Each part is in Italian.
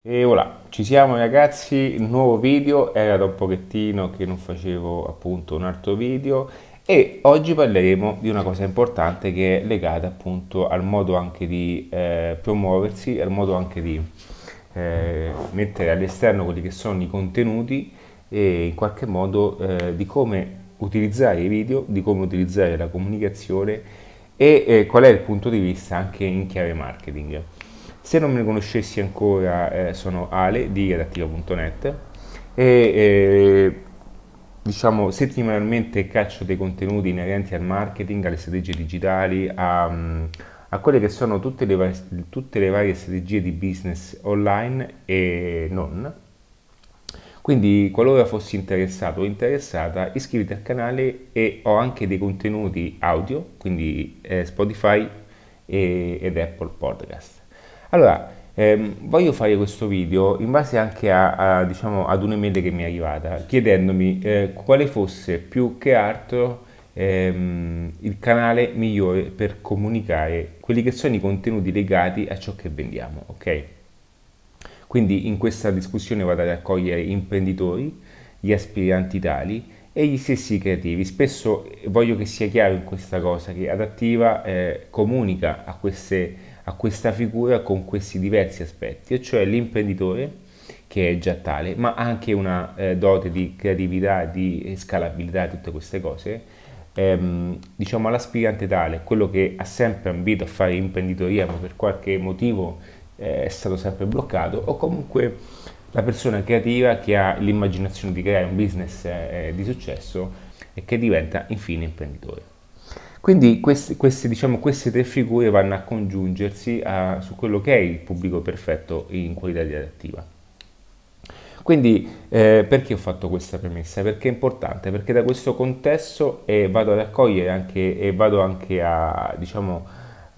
E voilà, ci siamo ragazzi, nuovo video, era da un pochettino che non facevo appunto un altro video e oggi parleremo di una cosa importante che è legata appunto al modo anche di eh, promuoversi, al modo anche di eh, mettere all'esterno quelli che sono i contenuti e in qualche modo eh, di come utilizzare i video, di come utilizzare la comunicazione e eh, qual è il punto di vista anche in chiave marketing. Se non mi conoscessi ancora, eh, sono Ale di redattiva.net e eh, diciamo settimanalmente caccio dei contenuti inerenti al marketing, alle strategie digitali, a, a quelle che sono tutte le, tutte le varie strategie di business online e non. Quindi qualora fossi interessato o interessata iscriviti al canale e ho anche dei contenuti audio, quindi eh, Spotify e, ed Apple Podcast. Allora, ehm, voglio fare questo video in base anche a, a, diciamo, ad un'email che mi è arrivata chiedendomi eh, quale fosse più che altro ehm, il canale migliore per comunicare quelli che sono i contenuti legati a ciò che vendiamo, ok? Quindi in questa discussione vado a raccogliere imprenditori, gli aspiranti tali e gli stessi creativi. Spesso voglio che sia chiaro in questa cosa che Adattiva eh, comunica a queste a questa figura con questi diversi aspetti, e cioè l'imprenditore che è già tale, ma anche una eh, dote di creatività, di scalabilità, tutte queste cose, ehm, diciamo all'aspirante tale, quello che ha sempre ambito a fare imprenditoria ma per qualche motivo eh, è stato sempre bloccato, o comunque la persona creativa che ha l'immaginazione di creare un business eh, di successo e che diventa infine imprenditore. Quindi queste, queste, diciamo, queste tre figure vanno a congiungersi a, su quello che è il pubblico perfetto in qualità di adattiva. Quindi eh, perché ho fatto questa premessa? Perché è importante, perché da questo contesto eh, vado a raccogliere anche e vado anche a, diciamo,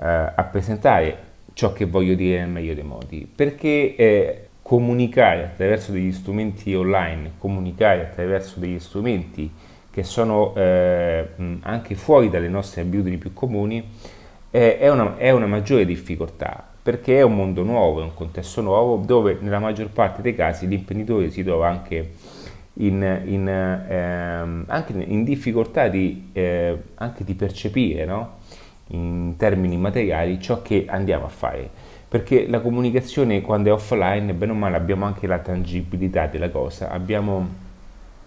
eh, a presentare ciò che voglio dire nel meglio dei modi. Perché eh, comunicare attraverso degli strumenti online, comunicare attraverso degli strumenti che sono eh, anche fuori dalle nostre abitudini più comuni, eh, è, una, è una maggiore difficoltà perché è un mondo nuovo, è un contesto nuovo dove nella maggior parte dei casi l'imprenditore si trova anche in, in, ehm, anche in difficoltà di, eh, anche di percepire no? in termini materiali ciò che andiamo a fare. Perché la comunicazione quando è offline, bene o male, abbiamo anche la tangibilità della cosa, abbiamo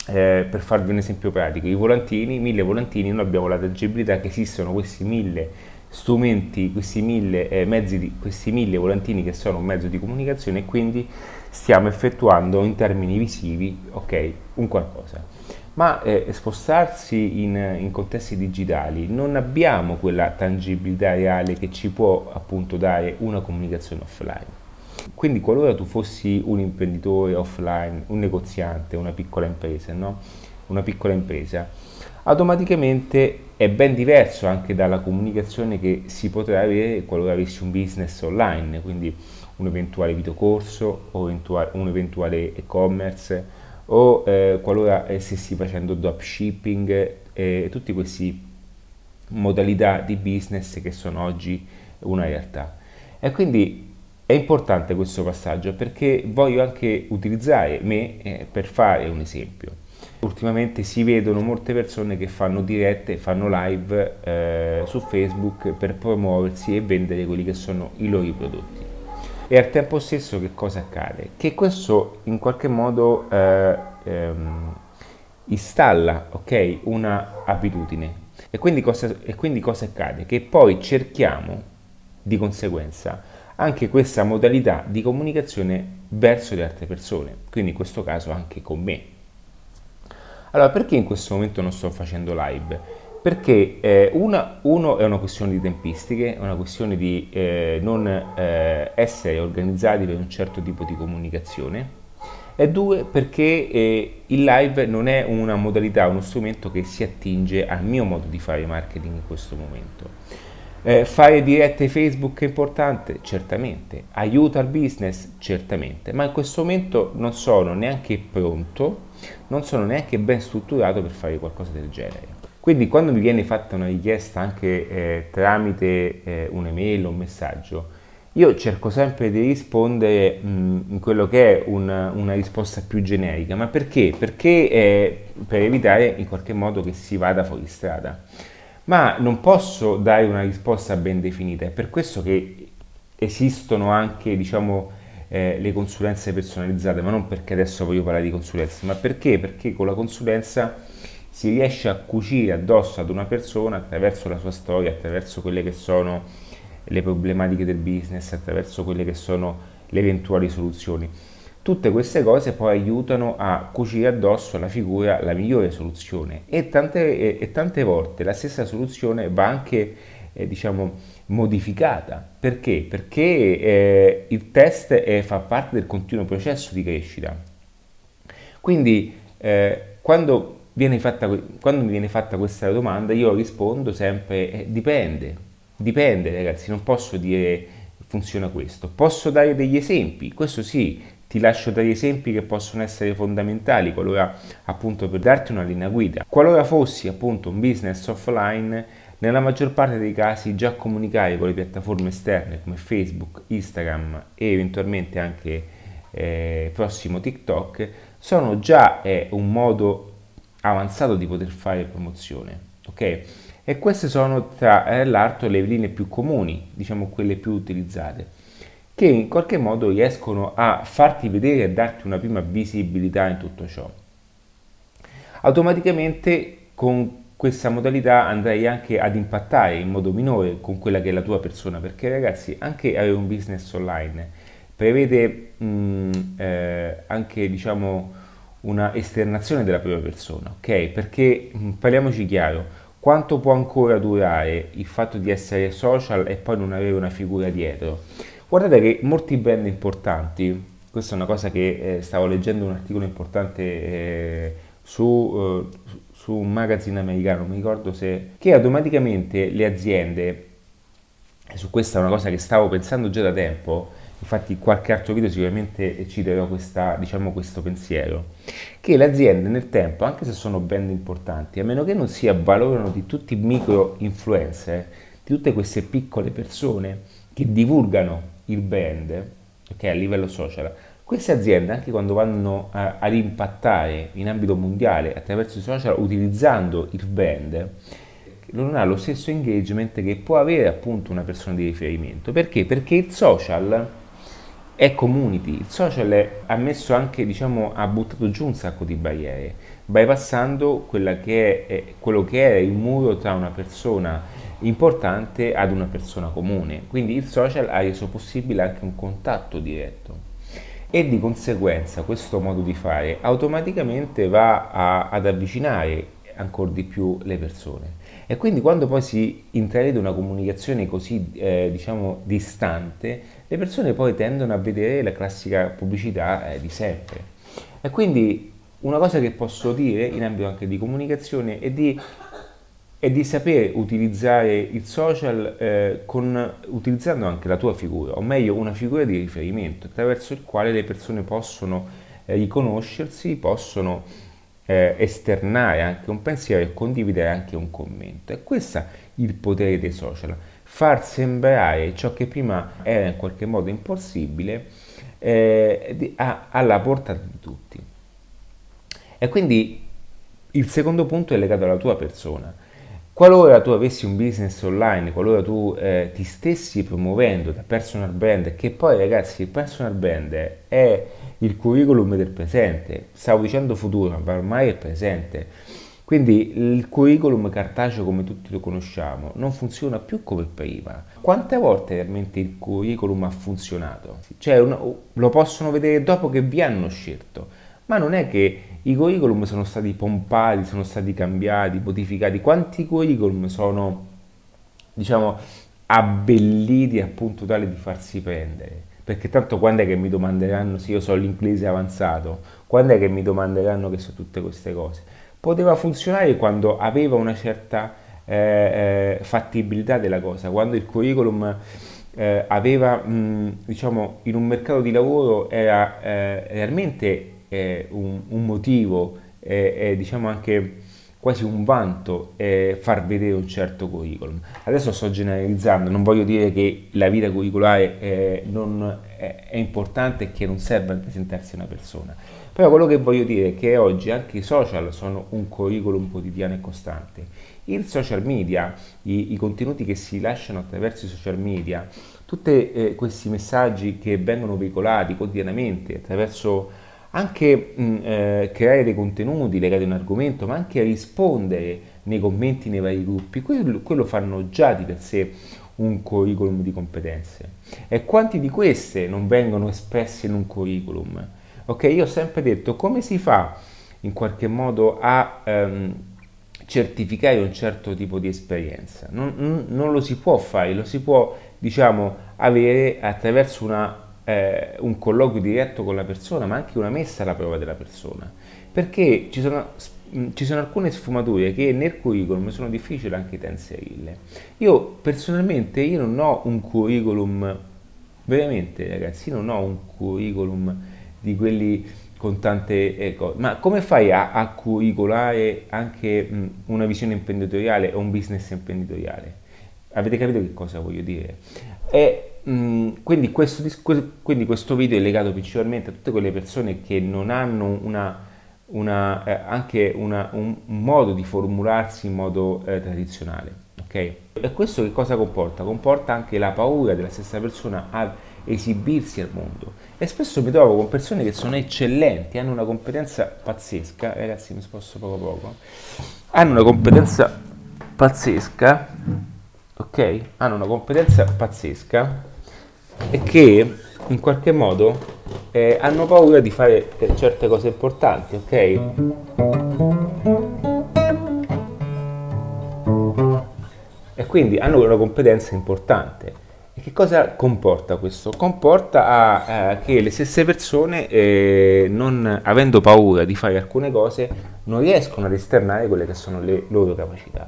eh, per farvi un esempio pratico, i volantini, mille volantini, noi abbiamo la tangibilità che esistono questi mille strumenti, questi mille eh, mezzi, di, questi mille volantini che sono un mezzo di comunicazione e quindi stiamo effettuando in termini visivi, ok, un qualcosa. Ma eh, spostarsi in, in contesti digitali non abbiamo quella tangibilità reale che ci può appunto dare una comunicazione offline. Quindi qualora tu fossi un imprenditore offline, un negoziante, una piccola impresa, no? una piccola impresa, automaticamente è ben diverso anche dalla comunicazione che si potrà avere qualora avessi un business online, quindi un eventuale videocorso o un eventuale e-commerce o eh, qualora stessi facendo dropshipping eh, tutte queste modalità di business che sono oggi una realtà. E quindi è importante questo passaggio perché voglio anche utilizzare me eh, per fare un esempio. Ultimamente si vedono molte persone che fanno dirette, fanno live eh, su Facebook per promuoversi e vendere quelli che sono i loro prodotti. E al tempo stesso che cosa accade? Che questo in qualche modo eh, ehm, installa okay, una abitudine. E quindi, cosa, e quindi cosa accade? Che poi cerchiamo di conseguenza anche questa modalità di comunicazione verso le altre persone, quindi in questo caso anche con me. Allora, perché in questo momento non sto facendo live? Perché eh, una, uno è una questione di tempistiche, è una questione di eh, non eh, essere organizzati per un certo tipo di comunicazione, e due perché eh, il live non è una modalità, uno strumento che si attinge al mio modo di fare marketing in questo momento. Eh, fare dirette Facebook è importante? Certamente. Aiuta il business? Certamente. Ma in questo momento non sono neanche pronto, non sono neanche ben strutturato per fare qualcosa del genere. Quindi quando mi viene fatta una richiesta anche eh, tramite eh, un'email o un messaggio, io cerco sempre di rispondere mh, in quello che è una, una, risposta più generica, ma perché? Perché eh, per evitare in qualche modo che si vada fuori strada. Ma non posso dare una risposta ben definita, è per questo che esistono anche, diciamo, eh, le consulenze personalizzate, ma non perché adesso voglio parlare di consulenze, ma perché? Perché con la consulenza si riesce a cucire addosso ad una persona attraverso la sua storia, attraverso quelle che sono le problematiche del business, attraverso quelle che sono le eventuali soluzioni. Tutte queste cose poi aiutano a cucire addosso alla figura la migliore soluzione e tante, e, tante volte la stessa soluzione va anche eh, diciamo, modificata. Perché? Perché eh, il test è, fa parte del continuo processo di crescita. Quindi eh, quando, fatta, quando, mi viene fatta questa domanda io rispondo sempre eh, dipende, Dipende ragazzi, non posso dire funziona questo. Posso dare degli esempi, questo sì, ti lascio degli esempi che possono essere fondamentali qualora appunto per darti una linea guida. Qualora fossi appunto un business offline, nella maggior parte dei casi già comunicare con le piattaforme esterne come Facebook, Instagram e eventualmente anche eh, prossimo TikTok sono già eh, un modo avanzato di poter fare promozione. Ok? e queste sono tra eh, l'altro le linee più comuni, diciamo quelle più utilizzate, che in qualche modo riescono a farti vedere e a darti una prima visibilità in tutto ciò. Automaticamente con questa modalità andrai anche ad impattare in modo minore con quella che è la tua persona, perché ragazzi anche avere un business online prevede mh, mm, eh, anche diciamo una esternazione della propria persona, ok? Perché mh, parliamoci chiaro, quanto può ancora durare il fatto di essere social e poi non avere una figura dietro? Guardate che molti brand importanti, questa è una cosa che eh, stavo leggendo un articolo importante eh, su, eh, su, un magazine americano, mi ricordo se, che automaticamente le aziende, e su questa è una cosa che stavo pensando già da tempo, infatti qualche altro video sicuramente ci darò questa, diciamo, questo pensiero, che le aziende nel tempo, anche se sono brand importanti, a meno che non si avvalorano di tutti i micro influencer, di tutte queste piccole persone che divulgano il brand, okay, a livello social, queste aziende anche quando vanno a, ad impattare in ambito mondiale attraverso i social utilizzando il brand, non ha lo stesso engagement che può avere appunto una persona di riferimento. Perché? Perché il social è community, il social ha messo anche, diciamo, ha buttato giù un sacco di barriere, bypassando che è, quello che era il muro tra una persona importante ad una persona comune. Quindi il social ha reso possibile anche un contatto diretto e di conseguenza questo modo di fare automaticamente va a, ad avvicinare ancora di più le persone. E quindi quando poi si intravede una comunicazione così eh, diciamo distante, le persone poi tendono a vedere la classica pubblicità eh, di sempre. E quindi una cosa che posso dire in ambito anche di comunicazione è di, è di sapere utilizzare il social eh, con, utilizzando anche la tua figura, o meglio una figura di riferimento attraverso il quale le persone possono eh, riconoscersi, possono eh, esternare anche un pensiero e condividere anche un commento. E questo è il potere dei social, far sembrare ciò che prima era in qualche modo impossibile eh, di, alla portata di tutti. E quindi il secondo punto è legato alla tua persona. Qualora tu avessi un business online, qualora tu eh, ti stessi promuovendo da personal brand, che poi ragazzi il personal brand è il curriculum del presente, stavo dicendo futuro, ma ormai è presente. Quindi il curriculum cartaceo come tutti lo conosciamo non funziona più come prima. Quante volte realmente il curriculum ha funzionato? Cioè lo possono vedere dopo che vi hanno scelto, ma non è che i curriculum sono stati pompati, sono stati cambiati, modificati. Quanti curriculum sono, diciamo, abbelliti appunto tale di farsi prendere? perché tanto quando è che mi domanderanno se io so l'inglese avanzato, quando è che mi domanderanno che so tutte queste cose. Poteva funzionare quando aveva una certa eh, eh, fattibilità della cosa, quando il curriculum eh, aveva, mh, diciamo, in un mercato di lavoro era eh, realmente eh, un, un, motivo e diciamo anche quasi un vanto eh, far vedere un certo curriculum. Adesso sto generalizzando, non voglio dire che la vita curriculare eh, non è, è, importante e che non serve a presentarsi una persona, però quello che voglio dire è che oggi anche i social sono un curriculum quotidiano e costante. Il social media, i, i contenuti che si lasciano attraverso i social media, tutti eh, questi messaggi che vengono veicolati quotidianamente attraverso anche mh, eh, creare dei contenuti legati a un argomento, ma anche rispondere nei commenti nei vari gruppi, quello, quello fanno già di per sé un curriculum di competenze. E quanti di queste non vengono espresse in un curriculum? Ok, io ho sempre detto come si fa in qualche modo a um, certificare un certo tipo di esperienza. Non, non, lo si può fare, lo si può, diciamo, avere attraverso una eh, un colloquio diretto con la persona, ma anche una messa alla prova della persona. Perché ci sono, ci sono alcune sfumature che nel curriculum sono difficili anche da inserirle. Io personalmente io non ho un curriculum, veramente ragazzi, non ho un curriculum di quelli con tante cose. Ma come fai a, a curriculare anche mh, una visione imprenditoriale o un business imprenditoriale? Avete capito che cosa voglio dire? È Mm, quindi, questo, quindi, questo, video è legato principalmente a tutte quelle persone che non hanno una, una, eh, anche una, un, modo di formularsi in modo eh, tradizionale. Okay? E questo che cosa comporta? Comporta anche la paura della stessa persona a esibirsi al mondo. E spesso mi trovo con persone che sono eccellenti, hanno una competenza pazzesca, ragazzi mi sposto poco poco, hanno una competenza pazzesca, ok? Hanno una competenza pazzesca e che in qualche modo eh, hanno paura di fare eh, certe cose importanti, ok? E quindi hanno una competenza importante. E che cosa comporta questo? Comporta a, eh, che le stesse persone, eh, non avendo paura di fare alcune cose, non riescono ad esternare quelle che sono le loro capacità.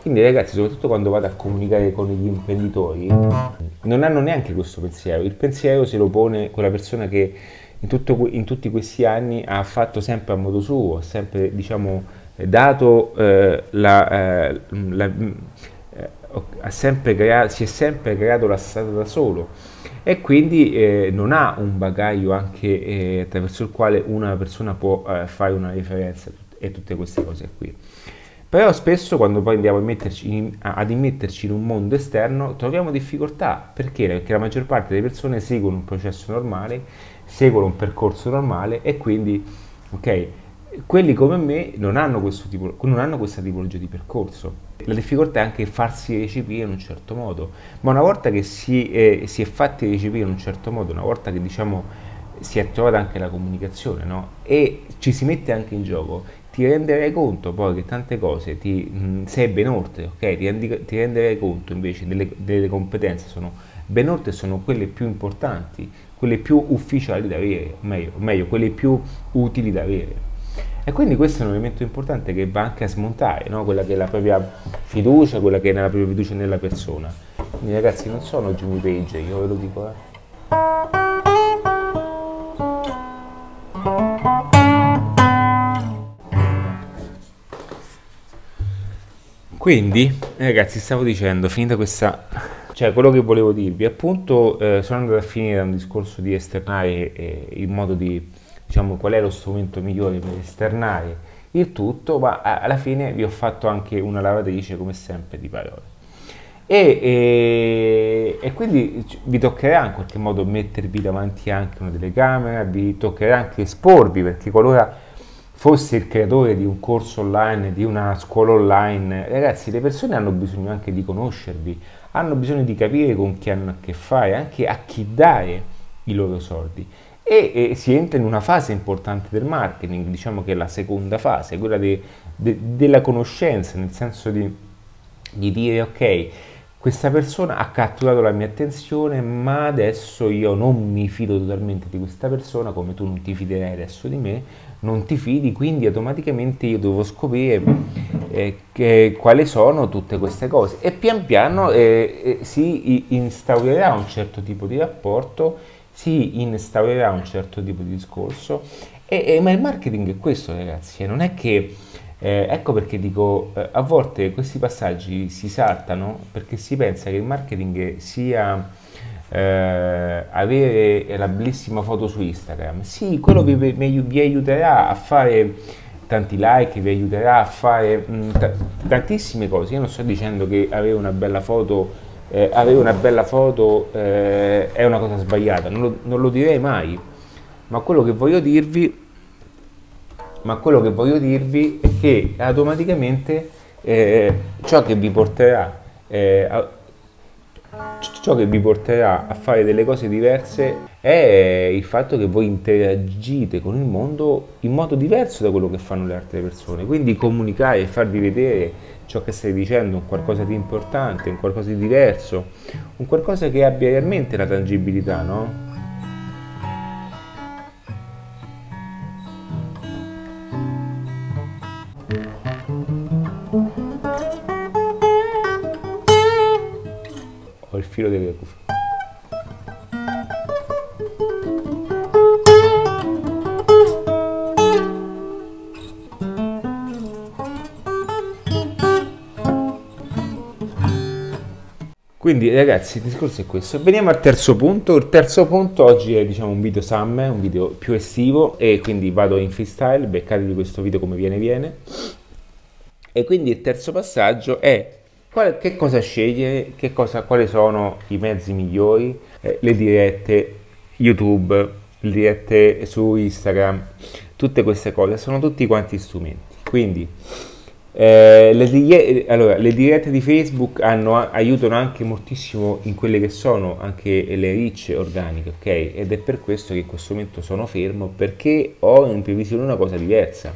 Quindi ragazzi, soprattutto quando vado a comunicare con gli imprenditori, non hanno neanche questo pensiero. Il pensiero se lo pone quella persona che in, tutto, in tutti questi anni ha fatto sempre a modo suo, ha sempre diciamo, dato eh, la, eh, la eh, sempre creato, si è sempre creato la strada da solo e quindi eh, non ha un bagaglio anche eh, attraverso il quale una persona può eh, fare una riferenza e tutte queste cose qui. Però spesso quando poi andiamo in, ad immetterci in un mondo esterno troviamo difficoltà. Perché? Perché la maggior parte delle persone seguono un processo normale, seguono un percorso normale e quindi, ok, quelli come me non hanno, tipo, non hanno questa tipologia di percorso. La difficoltà è anche farsi recepire in un certo modo, ma una volta che si, eh, si è fatti recepire in un certo modo, una volta che diciamo si è trovata anche la comunicazione no? e ci si mette anche in gioco, ti renderai conto poi che tante cose ti, mh, sei ben oltre, ok? Ti, rendi, ti renderai conto invece delle, delle competenze sono ben oltre, sono quelle più importanti, quelle più ufficiali da avere, o meglio, meglio, quelle più utili da avere. E quindi questo è un elemento importante che va anche a smontare, no? quella che è la propria fiducia, quella che è la propria fiducia nella persona. Quindi ragazzi non sono Jimmy Page, io ve lo dico, eh. Quindi, ragazzi, stavo dicendo, finita questa... Cioè, quello che volevo dirvi, appunto, eh, sono andato a finire un discorso di esternare eh, il modo di, diciamo, qual è lo strumento migliore per esternare il tutto, ma alla fine vi ho fatto anche una lavatrice, come sempre, di parole. E, e, e, quindi vi toccherà in qualche modo mettervi davanti anche una telecamera, vi toccherà anche esporvi, perché qualora fossi il creatore di un corso online, di una scuola online, ragazzi, le persone hanno bisogno anche di conoscervi, hanno bisogno di capire con chi hanno a che fare, anche a chi dare i loro soldi. E, e si entra in una fase importante del marketing, diciamo che è la seconda fase, quella de, de, della conoscenza, nel senso di, di dire ok, questa persona ha catturato la mia attenzione, ma adesso io non mi fido totalmente di questa persona, come tu non ti fiderai adesso di me, non ti fidi, quindi automaticamente io devo scoprire eh, quali sono tutte queste cose. E pian piano eh, eh, si instaurerà un certo tipo di rapporto, si instaurerà un certo tipo di discorso, e, e, ma il marketing è questo ragazzi, non è che Eh, ecco perché dico, eh, a volte questi passaggi si saltano perché si pensa che il marketing sia eh, avere la bellissima foto su Instagram. Sì, quello vi, vi, vi aiuterà a fare tanti like, vi aiuterà a fare mh, t- tantissime cose. Io non sto dicendo che avere una bella foto, eh, avere una bella foto eh, è una cosa sbagliata, non lo, non lo, direi mai. Ma quello che voglio dirvi, ma quello che voglio dirvi è che automaticamente eh, ciò che vi porterà eh, a, ciò che vi porterà a fare delle cose diverse è il fatto che voi interagite con il mondo in modo diverso da quello che fanno le altre persone. Quindi comunicare e farvi vedere ciò che stai dicendo, un qualcosa di importante, un qualcosa di diverso, un qualcosa che abbia realmente la tangibilità, no? Quindi ragazzi il discorso è questo. Veniamo al terzo punto. Il terzo punto oggi è diciamo un video summer, un video più estivo e quindi vado in freestyle, beccatevi questo video come viene viene. E quindi il terzo passaggio è qual, che cosa scegliere, che cosa, quali sono i mezzi migliori, eh, le dirette YouTube, le dirette su Instagram, tutte queste cose sono tutti quanti strumenti. Quindi eh, le, die- allora, le, dirette di Facebook hanno, aiutano anche moltissimo in quelle che sono anche le ricce organiche, ok? Ed è per questo che in questo momento sono fermo perché ho in previsione una cosa diversa.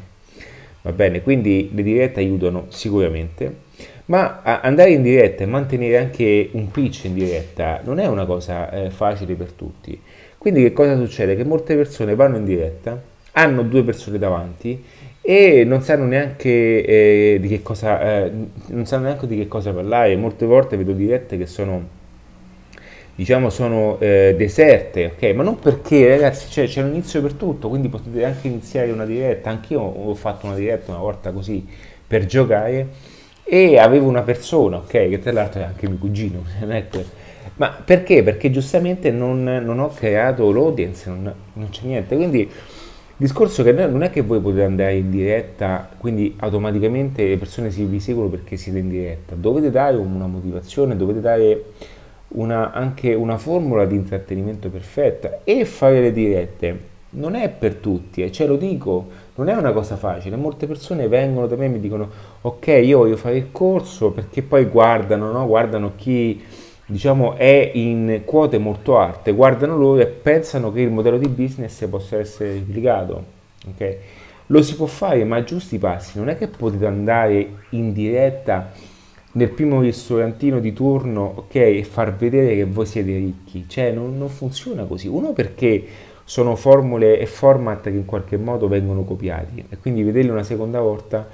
Va bene, quindi le dirette aiutano sicuramente, ma andare in diretta e mantenere anche un pitch in diretta non è una cosa eh, facile per tutti. Quindi che cosa succede? Che molte persone vanno in diretta, hanno due persone davanti e non sanno neanche eh, di che cosa eh, non sanno neanche di che cosa parlare. Molte volte vedo dirette che sono diciamo sono eh, deserte ok? Ma non perché ragazzi cioè, c'è un inizio per tutto quindi potete anche iniziare una diretta. Anch'io ho fatto una diretta una volta così per giocare e avevo una persona ok? Che tra l'altro è anche mio cugino ma perché? Perché giustamente non, non ho creato l'audience non, non c'è niente. Quindi discorso che non è che voi potete andare in diretta, quindi automaticamente le persone si vi seguono perché siete in diretta. Dovete dare una motivazione, dovete dare una, anche una formula di intrattenimento perfetta e fare le dirette. Non è per tutti, eh, ce lo dico, non è una cosa facile. Molte persone vengono da me e mi dicono ok, io voglio fare il corso perché poi guardano, no? guardano chi diciamo, è in quote molto alte, guardano loro e pensano che il modello di business possa essere replicato. Okay? Lo si può fare, ma a giusti passi. Non è che potete andare in diretta nel primo ristorantino di turno ok, e far vedere che voi siete ricchi. Cioè, non, non funziona così. Uno perché sono formule e format che in qualche modo vengono copiati e quindi vederli una seconda volta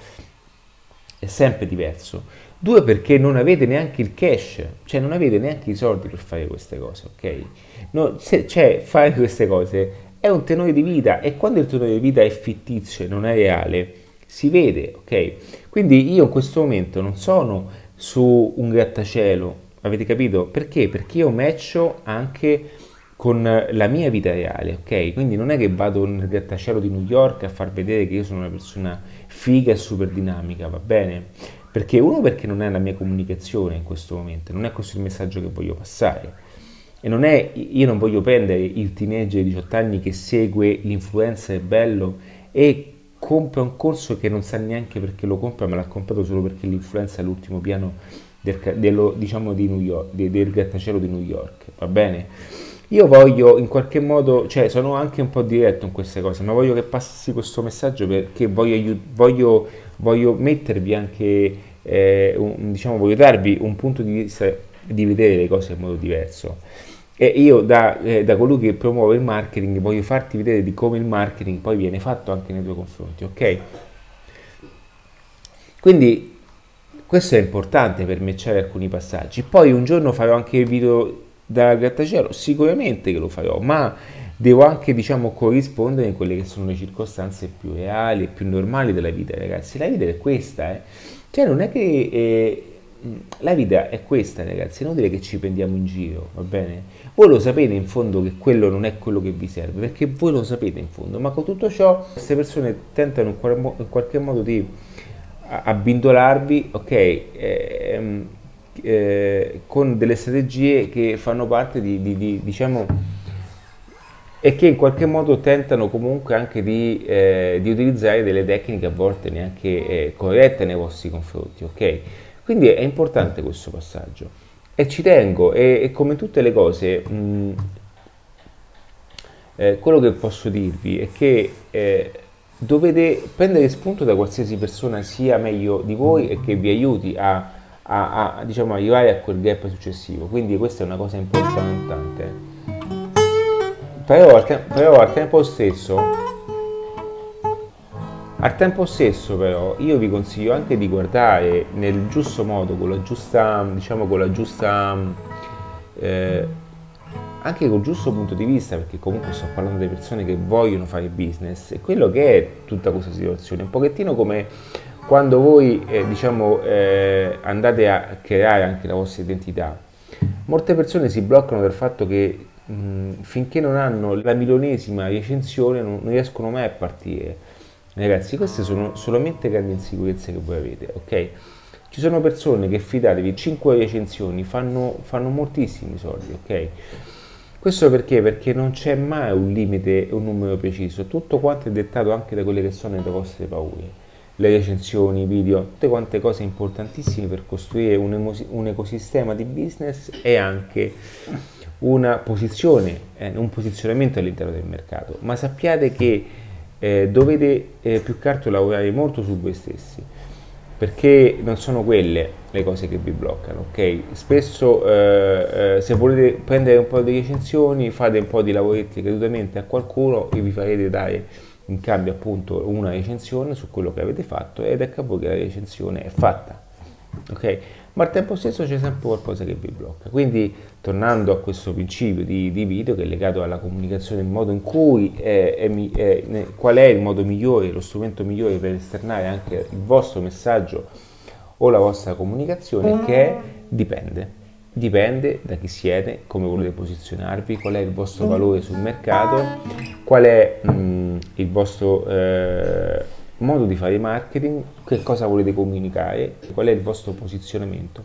è sempre diverso. Due perché non avete neanche il cash, cioè non avete neanche i soldi per fare queste cose, ok? No, se, cioè fare queste cose è un tenore di vita e quando il tenore di vita è fittizio e non è reale, si vede, ok? Quindi io in questo momento non sono su un grattacielo, avete capito? Perché? Perché io matcho anche con la mia vita reale, ok? Quindi non è che vado nel grattacielo di New York a far vedere che io sono una persona figa e super dinamica, va bene? Perché uno perché non è la mia comunicazione in questo momento, non è questo il messaggio che voglio passare. E non è, io non voglio prendere il teenager di 18 anni che segue l'influencer bello e compra un corso che non sa neanche perché lo compra, ma l'ha comprato solo perché l'influencer è all'ultimo piano del, dello, diciamo di New York, del grattacielo di New York, va bene? Io voglio in qualche modo, cioè sono anche un po' diretto in queste cose, ma voglio che passi questo messaggio perché voglio, voglio, voglio mettervi anche, eh, un, diciamo, voglio darvi un punto di vista di vedere le cose in modo diverso. E io da, eh, da, colui che promuove il marketing voglio farti vedere di come il marketing poi viene fatto anche nei tuoi confronti, ok? Quindi questo è importante per matchare alcuni passaggi. Poi un giorno farò anche il video da grattacielo? Sicuramente che lo farò, ma devo anche diciamo corrispondere in quelle che sono le circostanze più reali e più normali della vita, ragazzi. La vita è questa, eh. Cioè non è che eh, la vita è questa, ragazzi, è inutile che ci prendiamo in giro, va bene? Voi lo sapete in fondo che quello non è quello che vi serve, perché voi lo sapete in fondo, ma con tutto ciò queste persone tentano in, qualche modo di abbindolarvi, ok, eh, eh, con delle strategie che fanno parte di, di, di, diciamo, e che in qualche modo tentano comunque anche di, eh, di utilizzare delle tecniche a volte neanche eh, corrette nei vostri confronti, ok? Quindi è importante questo passaggio e ci tengo e, e come tutte le cose mh, eh, quello che posso dirvi è che eh, dovete prendere spunto da qualsiasi persona sia meglio di voi e che vi aiuti a, a, a diciamo, arrivare a quel gap successivo. Quindi questa è una cosa importante. Però al, però al tempo stesso al tempo stesso però io vi consiglio anche di guardare nel giusto modo, con la giusta, diciamo con la giusta, eh, anche col giusto punto di vista, perché comunque sto parlando di persone che vogliono fare business, e quello che è tutta questa situazione, un pochettino come quando voi eh, diciamo eh, andate a creare anche la vostra identità. Molte persone si bloccano dal fatto che mh, finché non hanno la milionesima recensione non, non riescono mai a partire Ragazzi, queste sono solamente grandi insicurezze che voi avete, ok? Ci sono persone che fidatevi, 5 recensioni fanno, fanno moltissimi soldi, ok? Questo perché? Perché non c'è mai un limite, un numero preciso, tutto quanto è dettato anche da quelle che sono le vostre paure. Le recensioni, i video, tutte quante cose importantissime per costruire un, emo- un ecosistema di business e anche una posizione, eh, un posizionamento all'interno del mercato. Ma sappiate che eh, dovete eh, più che altro lavorare molto su voi stessi perché non sono quelle le cose che vi bloccano, ok? Spesso eh, eh, se volete prendere un po' di recensioni, fate un po' di lavoretti gratuitamente a qualcuno e vi farete dare in cambio appunto una recensione su quello che avete fatto ed ecco a voi che la recensione è fatta, ok? ma al tempo stesso c'è sempre qualcosa che vi blocca. Quindi tornando a questo principio di, di video che è legato alla comunicazione, il modo in cui è, è, è, qual è il modo migliore, lo strumento migliore per esternare anche il vostro messaggio o la vostra comunicazione, che è dipende. Dipende da chi siete, come volete posizionarvi, qual è il vostro valore sul mercato, qual è mh, il vostro eh, modo di fare marketing, che cosa volete comunicare, qual è il vostro posizionamento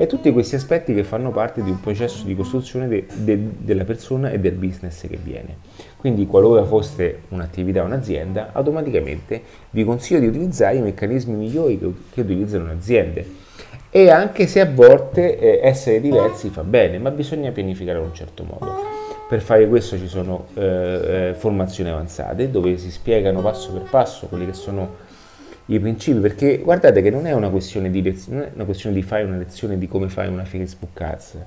e tutti questi aspetti che fanno parte di un processo di costruzione de, de, della persona e del business che viene. Quindi qualora foste un'attività o un'azienda, automaticamente vi consiglio di utilizzare i meccanismi migliori che, che utilizzano le aziende. E anche se a volte eh, essere diversi fa bene, ma bisogna pianificare in un certo modo. Per fare questo ci sono eh, eh, formazioni avanzate dove si spiegano passo per passo quelli che sono i principi, perché guardate che non è una questione di, lez- non è una questione di fare una lezione di come fare una Facebook Ads,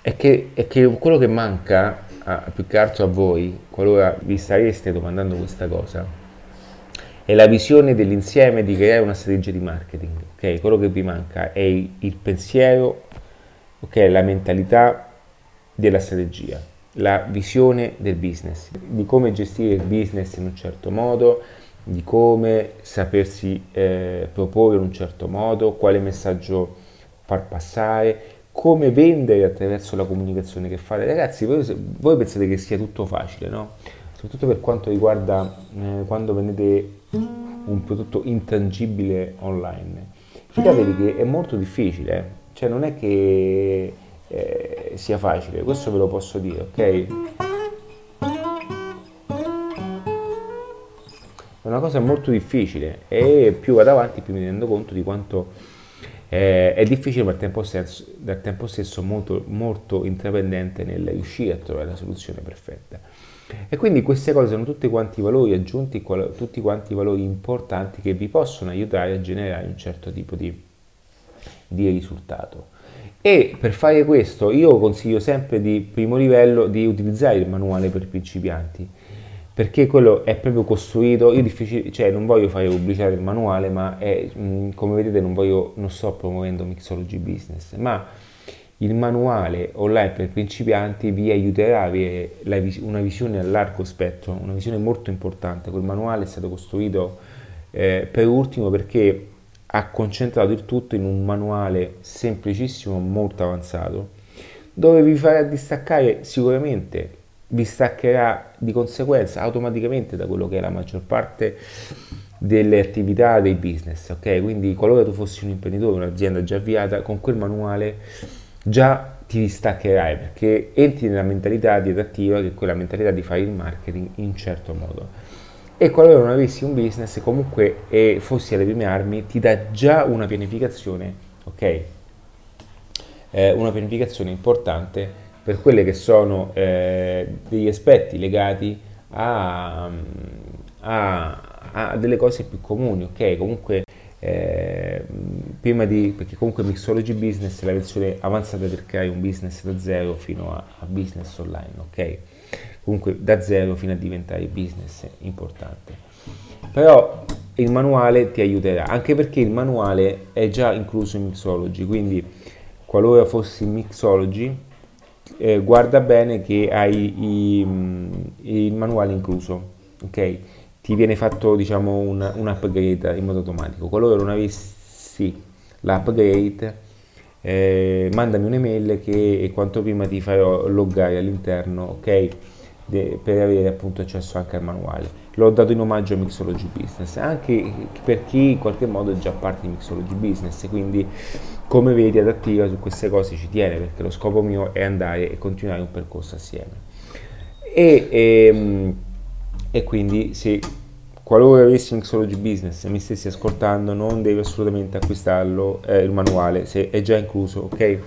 è che, è che quello che manca a, più che altro a voi, qualora vi stareste domandando questa cosa, è la visione dell'insieme di creare una strategia di marketing. Okay? Quello che vi manca è il, pensiero, okay? la mentalità della strategia, la visione del business, di come gestire il business in un certo modo, di come sapersi eh, proporre in un certo modo, quale messaggio far passare, come vendere attraverso la comunicazione che fate. Ragazzi, voi, voi pensate che sia tutto facile, no? Soprattutto per quanto riguarda eh, quando vendete un prodotto intangibile online. Fidatevi che è molto difficile, cioè non è che eh, sia facile, questo ve lo posso dire, ok? È una cosa molto difficile e più vado avanti più mi rendo conto di quanto eh, è difficile ma al tempo stesso, al tempo stesso molto, molto intraprendente nel riuscire a trovare la soluzione perfetta. E quindi queste cose sono tutti quanti valori aggiunti, tutti quanti valori importanti che vi possono aiutare a generare un certo tipo di, di risultato. E per fare questo io consiglio sempre di primo livello di utilizzare il manuale per principianti perché quello è proprio costruito, io difficile, cioè non voglio fare pubblicità del manuale, ma è, mh, come vedete non, voglio, non sto promuovendo Mixology Business, ma il manuale online per principianti vi aiuterà a avere una visione a largo spettro, una visione molto importante. Quel manuale è stato costruito eh, per ultimo perché ha concentrato il tutto in un manuale semplicissimo, molto avanzato, dove vi farà distaccare sicuramente, vi staccherà di conseguenza automaticamente da quello che è la maggior parte delle attività dei business, ok? Quindi qualora tu fossi un imprenditore, un'azienda già avviata, con quel manuale già ti distaccherai perché entri nella mentalità di adattiva che è quella mentalità di fare il marketing in certo modo. E qualora non avessi un business, comunque e fossi alle prime armi, ti dà già una pianificazione, ok? Eh, una pianificazione importante per quelle che sono eh, degli aspetti legati a, a, a, delle cose più comuni, ok? Comunque eh, prima di, perché comunque Mixology Business è la versione avanzata per creare un business da zero fino a, a business online, ok? Comunque da zero fino a diventare business importante. Però il manuale ti aiuterà, anche perché il manuale è già incluso in Mixology, quindi qualora fossi in Mixology, eh, guarda bene che hai i, mm, il manuale incluso, ok? ti viene fatto diciamo un, un upgrade in modo automatico. Qualora non avessi l'upgrade, eh, mandami un'email che quanto prima ti farò loggare all'interno, ok? De, per avere appunto accesso anche al manuale. L'ho dato in omaggio a Mixology Business, anche per chi in qualche modo è già parte di Mixology Business, quindi come vedi adattiva su queste cose ci tiene perché lo scopo mio è andare e continuare un percorso assieme. E, e, ehm, e quindi se qualora avessi Mixology Business e mi stessi ascoltando non devi assolutamente acquistarlo eh, il manuale se è già incluso ok? E,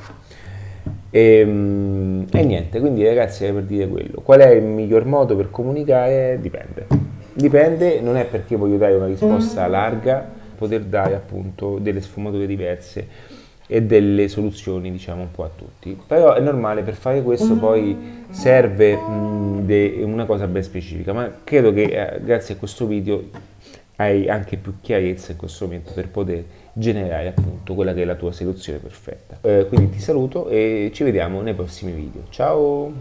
ehm, e niente quindi ragazzi è per dire quello. Qual è il miglior modo per comunicare? Dipende dipende non è perché voglio dare una risposta larga poter dare appunto delle sfumature diverse e delle soluzioni diciamo un po' a tutti. Però è normale per fare questo poi serve mh, de, una cosa ben specifica ma credo che eh, grazie a questo video hai anche più chiarezza in questo momento per poter generare appunto quella che è la tua soluzione perfetta. Eh, quindi ti saluto e ci vediamo nei prossimi video. Ciao